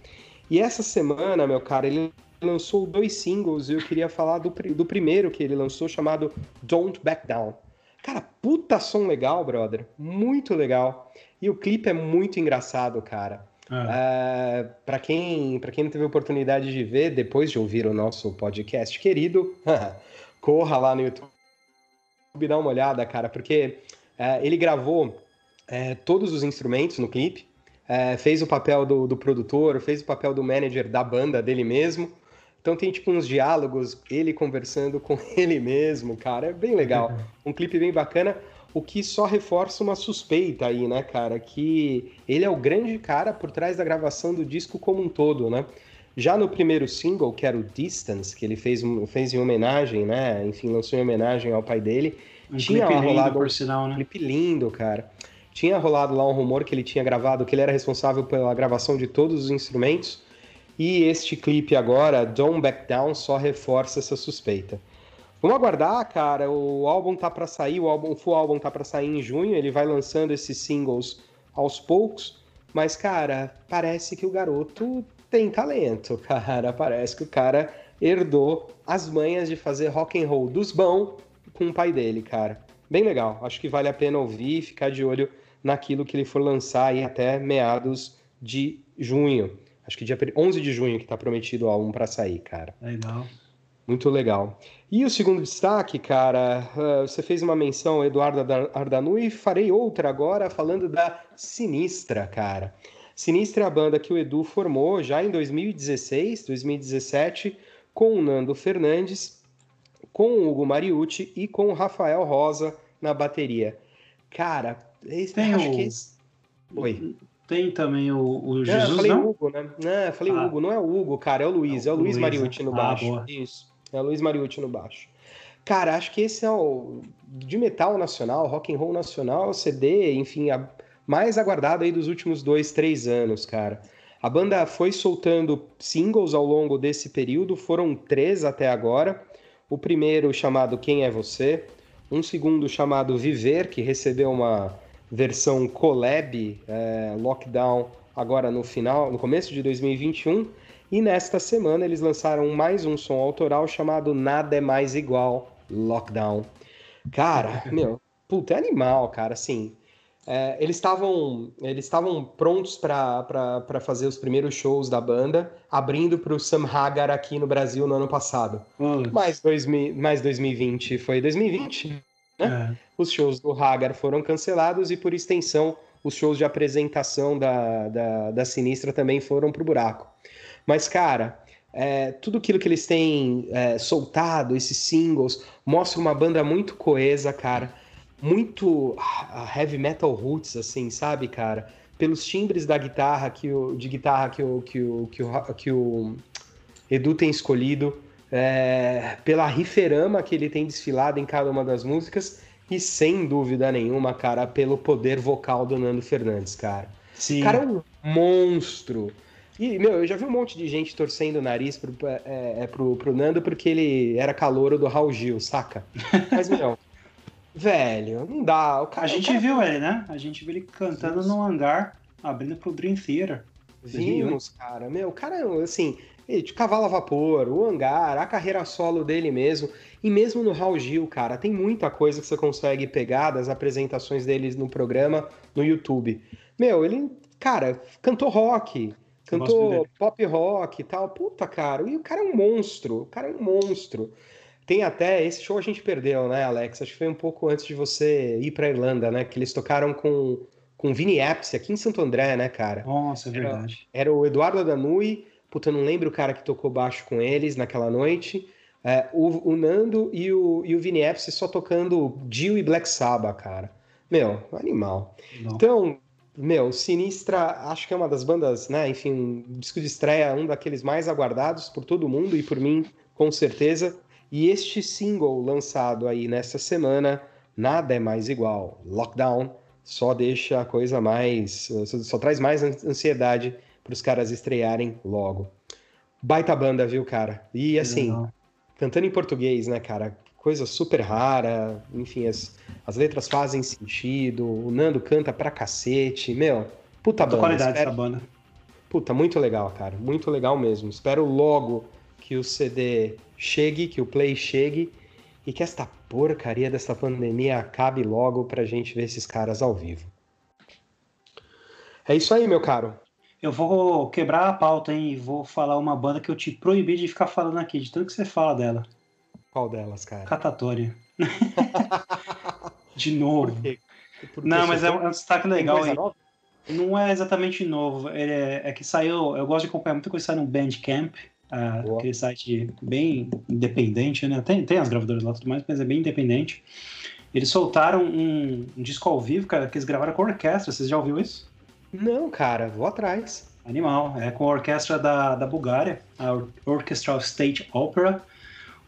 E essa semana, meu cara, ele lançou dois singles e eu queria falar do, do primeiro que ele lançou, chamado Don't Back Down. Cara, puta som legal, brother. Muito legal. E o clipe é muito engraçado, cara. Ah. Uh, para quem, pra quem não teve oportunidade de ver, depois de ouvir o nosso podcast querido, corra lá no YouTube e dá uma olhada, cara, porque uh, ele gravou é, todos os instrumentos no clipe, é, fez o papel do, do, produtor, fez o papel do manager da banda dele mesmo. Então tem tipo uns diálogos, ele conversando com ele mesmo, cara, é bem legal. Um clipe bem bacana, o que só reforça uma suspeita aí, né, cara, que ele é o grande cara por trás da gravação do disco como um todo, né? Já no primeiro single, que era o Distance, que ele fez, fez em homenagem, né? Enfim, lançou em homenagem ao pai dele. Um tinha clipe rolado lindo, por sinal, né? Um clipe lindo, cara. Tinha rolado lá um rumor que ele tinha gravado, que ele era responsável pela gravação de todos os instrumentos. E este clipe agora, Don't Back Down, só reforça essa suspeita. Vamos aguardar, cara. O álbum tá para sair, o álbum, o full álbum tá para sair em junho. Ele vai lançando esses singles aos poucos. Mas, cara, parece que o garoto tem talento, cara. Parece que o cara herdou as manhas de fazer rock and roll dos bons com o pai dele, cara. Bem legal. Acho que vale a pena ouvir e ficar de olho naquilo que ele for lançar aí até meados de junho. Acho que dia 11 de junho que tá prometido o álbum para sair, cara. Legal. Muito legal. E o segundo destaque, cara, uh, você fez uma menção, Eduardo Ardanu, e farei outra agora falando da Sinistra, cara. Sinistra é a banda que o Edu formou já em 2016, 2017, com o Nando Fernandes, com o Hugo Mariucci e com o Rafael Rosa na bateria. Cara, esse, tem acho o... que esse... Oi. Tem também o, o Jesus, não, eu falei não? Hugo, né? Não, eu falei Ah. Hugo, não é o Hugo, cara, é o Luiz, é o Luiz Luiz, Mariucci no ah, baixo. boa. Isso, é o Luiz Mariucci no baixo. Cara, acho que esse é o de metal nacional, rock and roll nacional, o CD, enfim, a mais aguardado aí dos últimos dois, três anos, cara. A banda foi soltando singles ao longo desse período, foram três até agora. O primeiro chamado Quem é Você, um segundo chamado Viver, que recebeu uma versão collab, é, Lockdown, agora no final, no começo de 2021. E nesta semana eles lançaram mais um som autoral chamado Nada é Mais Igual, Lockdown. Cara, meu, puta, é animal, cara, assim. é, eles estavam eles estavam prontos para fazer os primeiros shows da banda, abrindo para o Sam Hagar aqui no Brasil no ano passado. Putz, Mas, 2000, mais 2020 foi 2020. É. Os shows do Hagar foram cancelados e, por extensão, os shows de apresentação da, da, da Sinistra também foram pro buraco. Mas, cara, é, tudo aquilo que eles têm é, soltado, esses singles, mostra uma banda muito coesa, cara. Muito heavy metal roots, assim, sabe, cara? Pelos timbres da guitarra, que o, de guitarra que o, que o, que o, que o Edu tem escolhido, é, pela riferama que ele tem desfilado em cada uma das músicas e, sem dúvida nenhuma, cara, pelo poder vocal do Nando Fernandes, cara. Sim. O cara é um monstro. E, meu, eu já vi um monte de gente torcendo o nariz pro, é, é, pro, pro Nando porque ele era calouro do Raul Gil, saca? Mas, meu, velho, não dá. Cara, a gente o cara viu ele, né? A gente viu ele cantando Vimos. no hangar, abrindo pro Dream Theater. Vimos, cara. Meu, o cara, assim, de cavalo a vapor, o hangar, a carreira solo dele mesmo. E mesmo no Raul Gil, cara, tem muita coisa que você consegue pegar das apresentações deles no programa no YouTube. Meu, ele, cara, cantou rock, cantou pop rock e tal. Puta, cara, e o cara é um monstro, o cara é um monstro. Tem até, esse show a gente perdeu, né, Alex? Acho que foi um pouco antes de você ir pra Irlanda, né? Que eles tocaram com, com Vini Appice aqui em Santo André, né, cara? Nossa, é Era- verdade. Era o Eduardo Adanui, puta, eu não lembro o cara que tocou baixo com eles naquela noite. É, o, o Nando e o, e o Vini Appice só tocando Dio e Black Sabbath, cara. Meu, animal. Não. Então, meu, Sinistra, acho que é uma das bandas, né? Enfim, um disco de estreia, um daqueles mais aguardados por todo mundo e por mim, com certeza. E este single lançado aí nessa semana, nada é mais igual. Lockdown só deixa a coisa mais. Só, traz mais an- ansiedade para os caras estrearem logo. Baita banda, viu, cara? E assim, Legal. cantando em português, né, cara? Coisa super rara, enfim, as, as letras fazem sentido, o Nando canta pra cacete, meu, puta Muita banda. qualidade espero- essa banda. Puta, muito legal, cara, muito legal mesmo. Espero logo que o CD chegue, que o Play chegue e que esta porcaria dessa pandemia acabe logo pra gente ver esses caras ao vivo. É isso aí, meu caro. Eu vou quebrar a pauta, hein? E vou falar uma banda que eu te proibi de ficar falando aqui, de tanto que você fala dela. Qual delas, cara? Catatória. de novo. Por quê? Porque Não, só mas é um, é um destaque legal aí. nova? Não é exatamente novo. É, é que saiu. Eu gosto de acompanhar muita coisa que sai no Bandcamp, Boa. aquele site bem independente, né? Tem, tem as gravadoras lá e tudo mais, mas é bem independente. Eles soltaram um, um disco ao vivo, cara, que eles gravaram com orquestra. Vocês já ouviram isso? Não, cara, vou atrás. Animal. É com a orquestra da, da Bulgária, a Or- Orchestra of State Opera.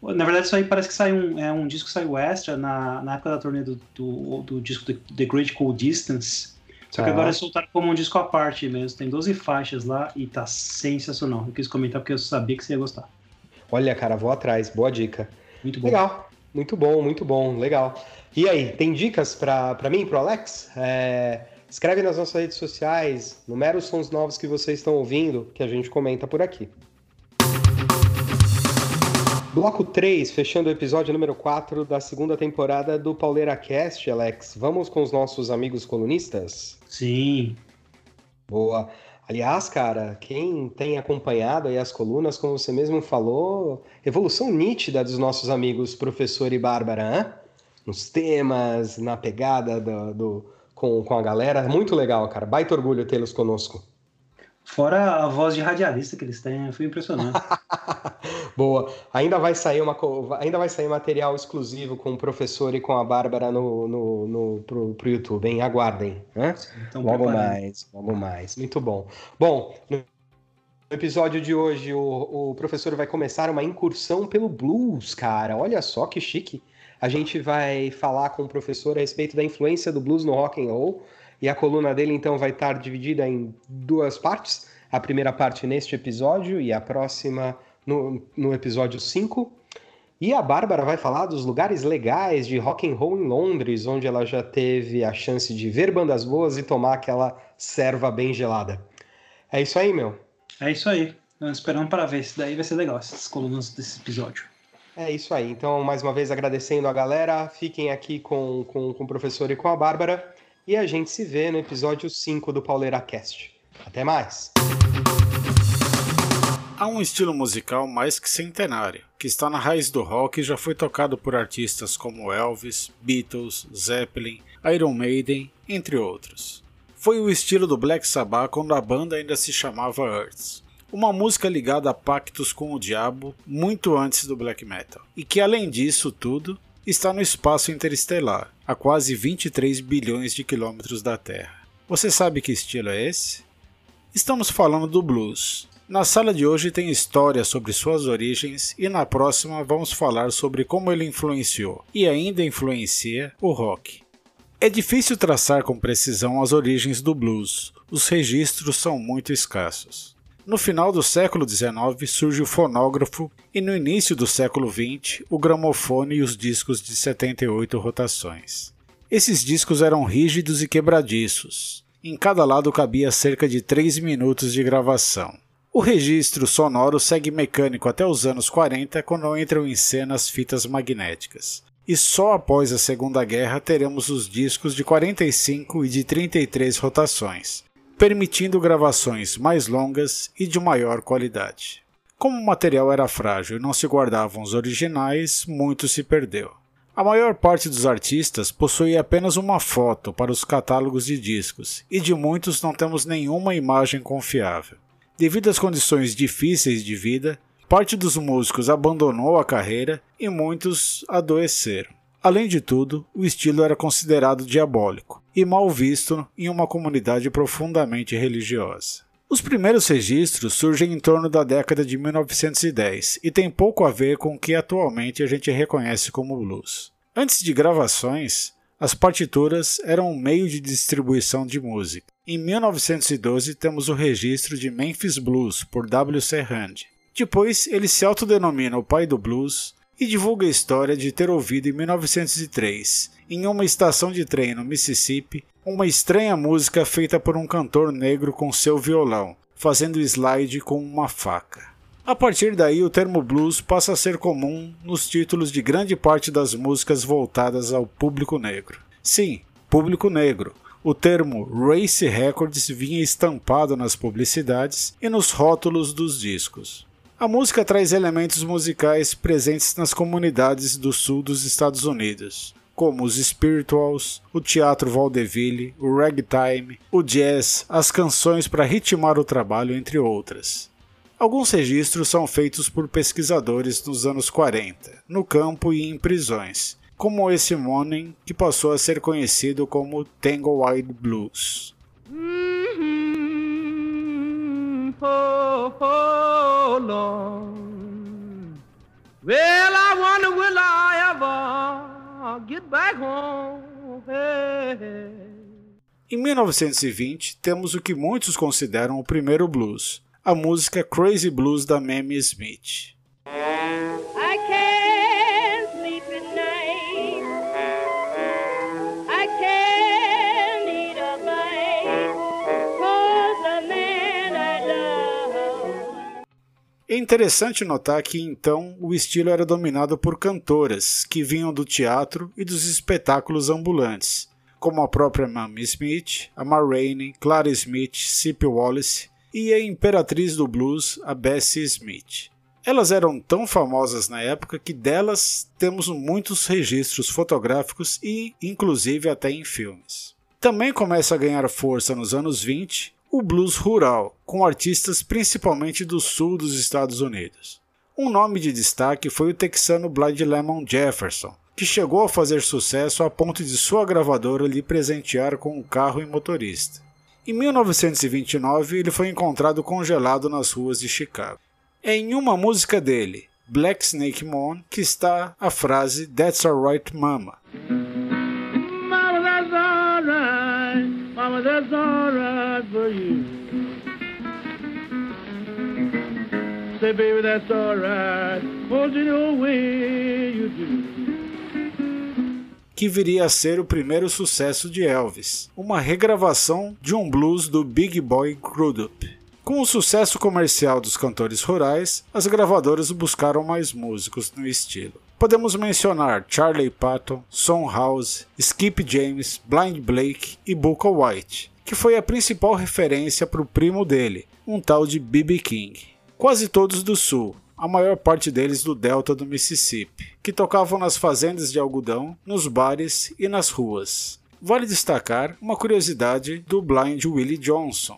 Na verdade, isso aí parece que saiu um, é um disco que saiu extra na, na época da turnê do, do, do disco The, Great Cool Distance. Só que Tá. agora eles soltaram como um disco à parte mesmo. Tem 12 faixas lá e tá sensacional. Eu quis comentar porque eu sabia que você ia gostar. Olha, cara, vou atrás. Boa dica. Muito bom. Legal. Muito bom, muito bom. Legal. E aí, tem dicas pra, pra mim, pro Alex? É, Escreve nas nossas redes sociais, numera os sons novos que vocês estão ouvindo, que a gente comenta por aqui. Bloco 3, fechando o episódio número 4 da segunda temporada do Pauleira Cast, Alex. Vamos com os nossos amigos colunistas? Sim. Boa. Aliás, cara, quem tem acompanhado aí as colunas, como você mesmo falou, evolução nítida dos nossos amigos professor e Bárbara, hein? nos temas, na pegada do, do, com, com a galera. Muito legal, cara. Baita orgulho tê-los conosco. Fora a voz de radialista que eles têm, foi impressionante. Boa. Ainda vai sair uma ainda vai sair material exclusivo com o professor e com a Bárbara no, no, no pro, pro YouTube, hein? Aguardem, né? Então, logo preparando. mais, logo mais. Muito bom. Bom, no episódio de hoje o, o professor vai começar uma incursão pelo blues, cara. Olha só que chique. A gente vai falar com o professor a respeito da influência do blues no rock and roll e a coluna dele então vai estar dividida em duas partes. A primeira parte neste episódio e a próxima no, no episódio 5. E a Bárbara vai falar dos lugares legais de rock and roll em Londres, onde ela já teve a chance de ver bandas boas e tomar aquela serva bem gelada. É isso aí, meu? É isso aí. Esperando para ver. Isso daí vai ser legal, essas colunas desse episódio. É isso aí. Então, mais uma vez, agradecendo a galera. Fiquem aqui com, com, com o professor e com a Bárbara. E a gente se vê no episódio 5 do Pauleira Cast. Até mais! Há um estilo musical mais que centenário, que está na raiz do rock e já foi tocado por artistas como Elvis, Beatles, Zeppelin, Iron Maiden, entre outros. Foi o estilo do Black Sabbath quando a banda ainda se chamava Earth. Uma música ligada a pactos com o diabo muito antes do black metal, e que além disso tudo está no espaço interestelar, a quase 23 bilhões de quilômetros da Terra. Você sabe que estilo é esse? Estamos falando do blues. Na sala de hoje tem história sobre suas origens e na próxima vamos falar sobre como ele influenciou e ainda influencia o rock. É difícil traçar com precisão as origens do blues, os registros são muito escassos. No final do século XIX surge o fonógrafo e no início do século XX o gramofone e os discos de 78 rotações. Esses discos eram rígidos e quebradiços. Em cada lado cabia cerca de 3 minutos de gravação. O registro sonoro segue mecânico até os anos 40, quando entram em cena as fitas magnéticas. E só após a Segunda Guerra teremos os discos de 45 e de 33 rotações, permitindo gravações mais longas e de maior qualidade. Como o material era frágil e não se guardavam os originais, muito se perdeu. A maior parte dos artistas possui apenas uma foto para os catálogos de discos, e de muitos não temos nenhuma imagem confiável. Devido às condições difíceis de vida, parte dos músicos abandonou a carreira e muitos adoeceram. Além de tudo, o estilo era considerado diabólico e mal visto em uma comunidade profundamente religiosa. Os primeiros registros surgem em torno da década de 1910 e têm pouco a ver com o que atualmente a gente reconhece como blues. Antes de gravações, as partituras eram um meio de distribuição de música. Em 1912 temos o registro de Memphis Blues por W.C. Hand. Depois ele se autodenomina o pai do blues e divulga a história de ter ouvido em 1903, em uma estação de trem no Mississippi, uma estranha música feita por um cantor negro com seu violão, fazendo slide com uma faca. A partir daí, o termo blues passa a ser comum nos títulos de grande parte das músicas voltadas ao público negro. Sim, público negro. O termo Race Records vinha estampado nas publicidades e nos rótulos dos discos. A música traz elementos musicais presentes nas comunidades do sul dos Estados Unidos, como os spirituals, o teatro vaudeville, o ragtime, o jazz, as canções para ritmar o trabalho, entre outras. Alguns registros são feitos por pesquisadores nos anos 40, no campo e em prisões, como esse Morning, que passou a ser conhecido como Tanglewide Blues. Mm -hmm. oh. Well, I wonder will I ever get back home. Hey. Em 1920, temos o que muitos consideram o primeiro blues, a música Crazy Blues da Mamie Smith. Interessante notar que então o estilo era dominado por cantoras que vinham do teatro e dos espetáculos ambulantes, como a própria Mamie Smith, a Ma Rainey, Clara Smith, Cip Wallace e a imperatriz do blues, a Bessie Smith. Elas eram tão famosas na época que delas temos muitos registros fotográficos e, inclusive, até em filmes. Também começa a ganhar força nos anos 20 o blues rural, com artistas principalmente do sul dos Estados Unidos. Um nome de destaque foi o texano Blind Lemon Jefferson, que chegou a fazer sucesso a ponto de sua gravadora lhe presentear com um carro e motorista. Em 1929, ele foi encontrado congelado nas ruas de Chicago. É em uma música dele, Black Snake Moon, que está a frase That's Alright Mama. Mama, for you. Say, baby, that's alright. Won't you know you do? Que viria a ser o primeiro sucesso de Elvis, uma regravação de um blues do Big Boy Crudup. Com o sucesso comercial dos cantores rurais, as gravadoras buscaram mais músicos no estilo. Podemos mencionar Charlie Patton, Son House, Skip James, Blind Blake e Booker White, que foi a principal referência para o primo dele, um tal de B.B. King. Quase todos do sul, a maior parte deles do delta do Mississippi, que tocavam nas fazendas de algodão, nos bares e nas ruas. Vale destacar uma curiosidade do Blind Willie Johnson,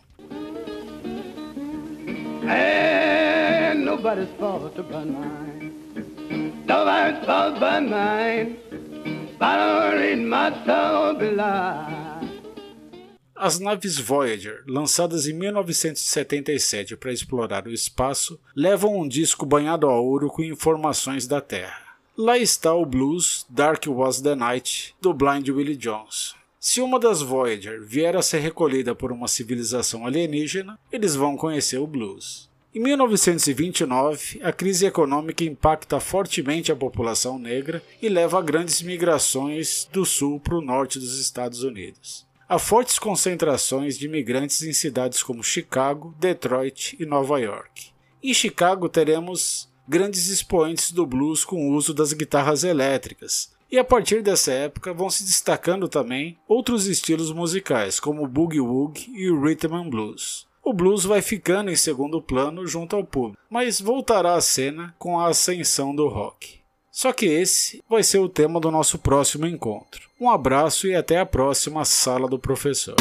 As naves Voyager, lançadas em 1977 para explorar o espaço, levam um disco banhado a ouro com informações da Terra. Lá está o blues Dark Was the Night, do Blind Willie Jones. Se uma das Voyager vier a ser recolhida por uma civilização alienígena, eles vão conhecer o blues. Em 1929, a crise econômica impacta fortemente a população negra e leva a grandes migrações do sul para o norte dos Estados Unidos. Há fortes concentrações de imigrantes em cidades como Chicago, Detroit e Nova York. Em Chicago teremos grandes expoentes do blues com o uso das guitarras elétricas, e a partir dessa época vão se destacando também outros estilos musicais, como o boogie woogie e o rhythm and blues. O blues vai ficando em segundo plano junto ao público, mas voltará à cena com a ascensão do rock. Só que esse vai ser o tema do nosso próximo encontro. Um abraço e até a próxima Sala do Professor.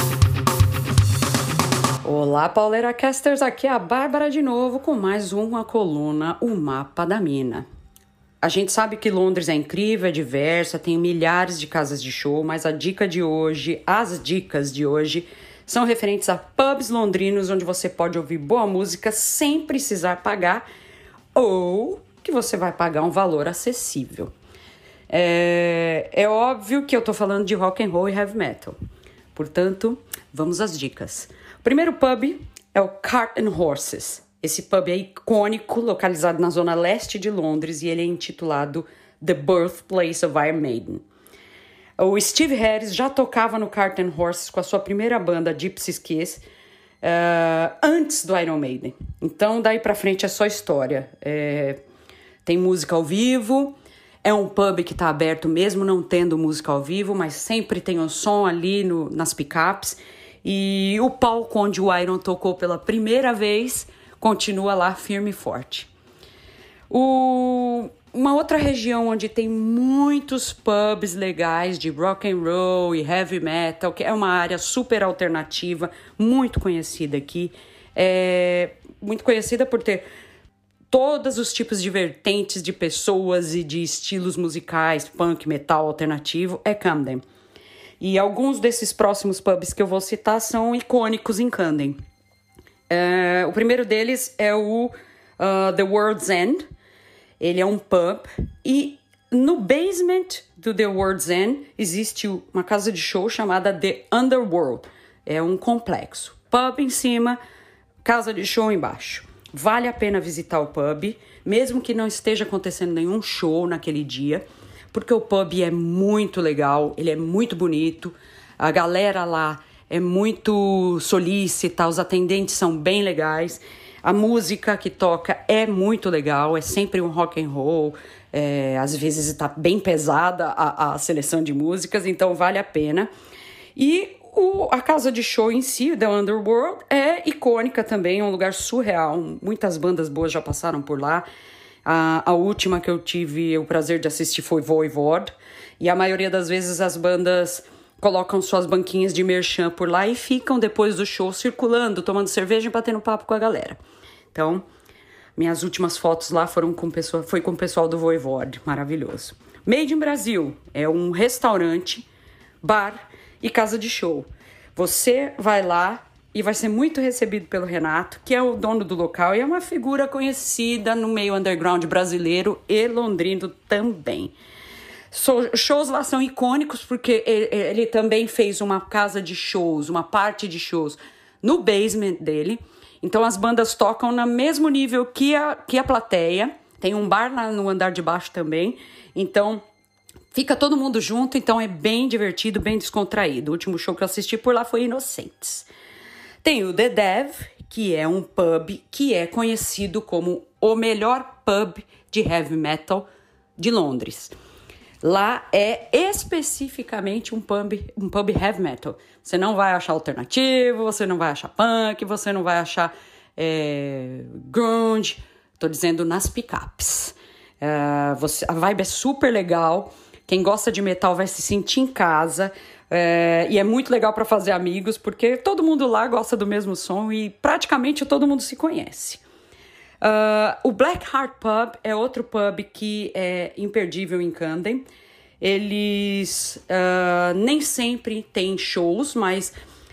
Olá, Pauleira Casters, aqui é a Bárbara de novo com mais uma coluna, o Mapa da Mina. A gente sabe que Londres é incrível, é diversa, tem milhares de casas de show, mas a dica de hoje, as dicas de hoje, são referentes a pubs londrinos onde você pode ouvir boa música sem precisar pagar ou que você vai pagar um valor acessível. É, é óbvio que eu tô falando de rock and roll e heavy metal. Portanto, vamos às dicas. O primeiro pub é o Cart and Horses. Esse pub é icônico, localizado na zona leste de Londres e ele é intitulado The Birthplace of Iron Maiden. O Steve Harris já tocava no Cart and Horses com a sua primeira banda, Gypsy Kiss, uh, antes do Iron Maiden. Então, daí pra frente é só história. É, tem música ao vivo, é um pub que tá aberto mesmo não tendo música ao vivo, mas sempre tem um som ali no, nas picapes. E o palco onde o Iron tocou pela primeira vez continua lá firme e forte. O, uma outra região onde tem muitos pubs legais de rock and roll e heavy metal, que é uma área super alternativa, muito conhecida aqui, é muito conhecida por ter todos os tipos de vertentes de pessoas e de estilos musicais, punk, metal, alternativo, é Camden. E alguns desses próximos pubs que eu vou citar são icônicos em Camden. É, o primeiro deles é o uh, The World's End. Ele é um pub e no basement do The World's End existe uma casa de show chamada The Underworld. É um complexo. Pub em cima, casa de show embaixo. Vale a pena visitar o pub, mesmo que não esteja acontecendo nenhum show naquele dia, porque o pub é muito legal, ele é muito bonito. A galera lá é muito solícita, os atendentes são bem legais. A música que toca é muito legal, é sempre um rock and roll. É, às vezes está bem pesada a, a seleção de músicas, então vale a pena. E o, a casa de show em si, The Underworld, é icônica também, é um lugar surreal. Muitas bandas boas já passaram por lá. A, a última que eu tive o prazer de assistir foi Voivod. E a maioria das vezes as bandas colocam suas banquinhas de merchan por lá e ficam depois do show circulando, tomando cerveja e batendo papo com a galera. Então, minhas últimas fotos lá foram com pessoa, foi com o pessoal do Voivod, maravilhoso. Made in Brasil é um restaurante, bar e casa de show. Você vai lá e vai ser muito recebido pelo Renato, que é o dono do local e é uma figura conhecida no meio underground brasileiro e londrino também. shows lá são icônicos porque ele também fez uma casa de shows, uma parte de shows no basement dele. Então as bandas tocam no mesmo nível que a, que a plateia. Tem um bar lá no andar de baixo também. Então Fica todo mundo junto, então é bem divertido, bem descontraído. O último show que eu assisti por lá foi Inocentes. Tem o The Dev, que é um pub que é conhecido como o melhor pub de heavy metal de Londres. Lá é especificamente um pub, um pub heavy metal. Você não vai achar alternativo, você não vai achar punk, você não vai achar é, grunge. Tô dizendo nas picapes. Uh, você, a vibe é super legal. Quem gosta de metal vai se sentir em casa. É, e é muito legal para fazer amigos, porque todo mundo lá gosta do mesmo som e praticamente todo mundo se conhece. Uh, o Black Heart Pub é outro pub que é imperdível em Camden. Eles uh, nem sempre têm shows, mas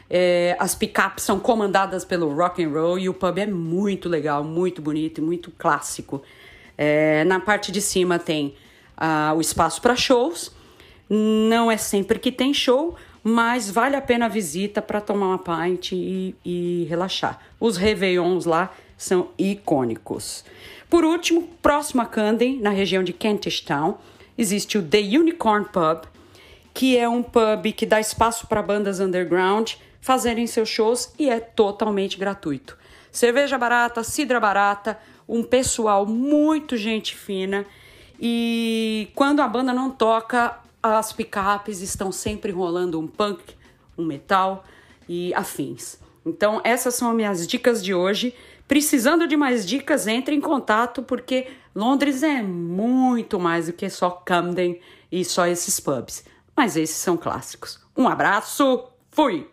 é, as picapes são comandadas pelo rock and roll e o pub é muito legal, muito bonito e muito clássico. É, na parte de cima tem uh, o espaço para shows. Não é sempre que tem show, mas vale a pena a visita para tomar uma pint e, e relaxar. Os Réveillons lá são icônicos. Por último, próximo a Camden, na região de Kentish Town, existe o The Unicorn Pub, que é um pub que dá espaço para bandas underground fazerem seus shows e é totalmente gratuito. Cerveja barata, cidra barata, um pessoal muito gente fina e quando a banda não toca, as picapes estão sempre rolando um punk, um metal e afins. Então, essas são as minhas dicas de hoje. Precisando de mais dicas, entre em contato, porque Londres é muito mais do que só Camden e só esses pubs. Mas esses são clássicos. Um abraço, fui!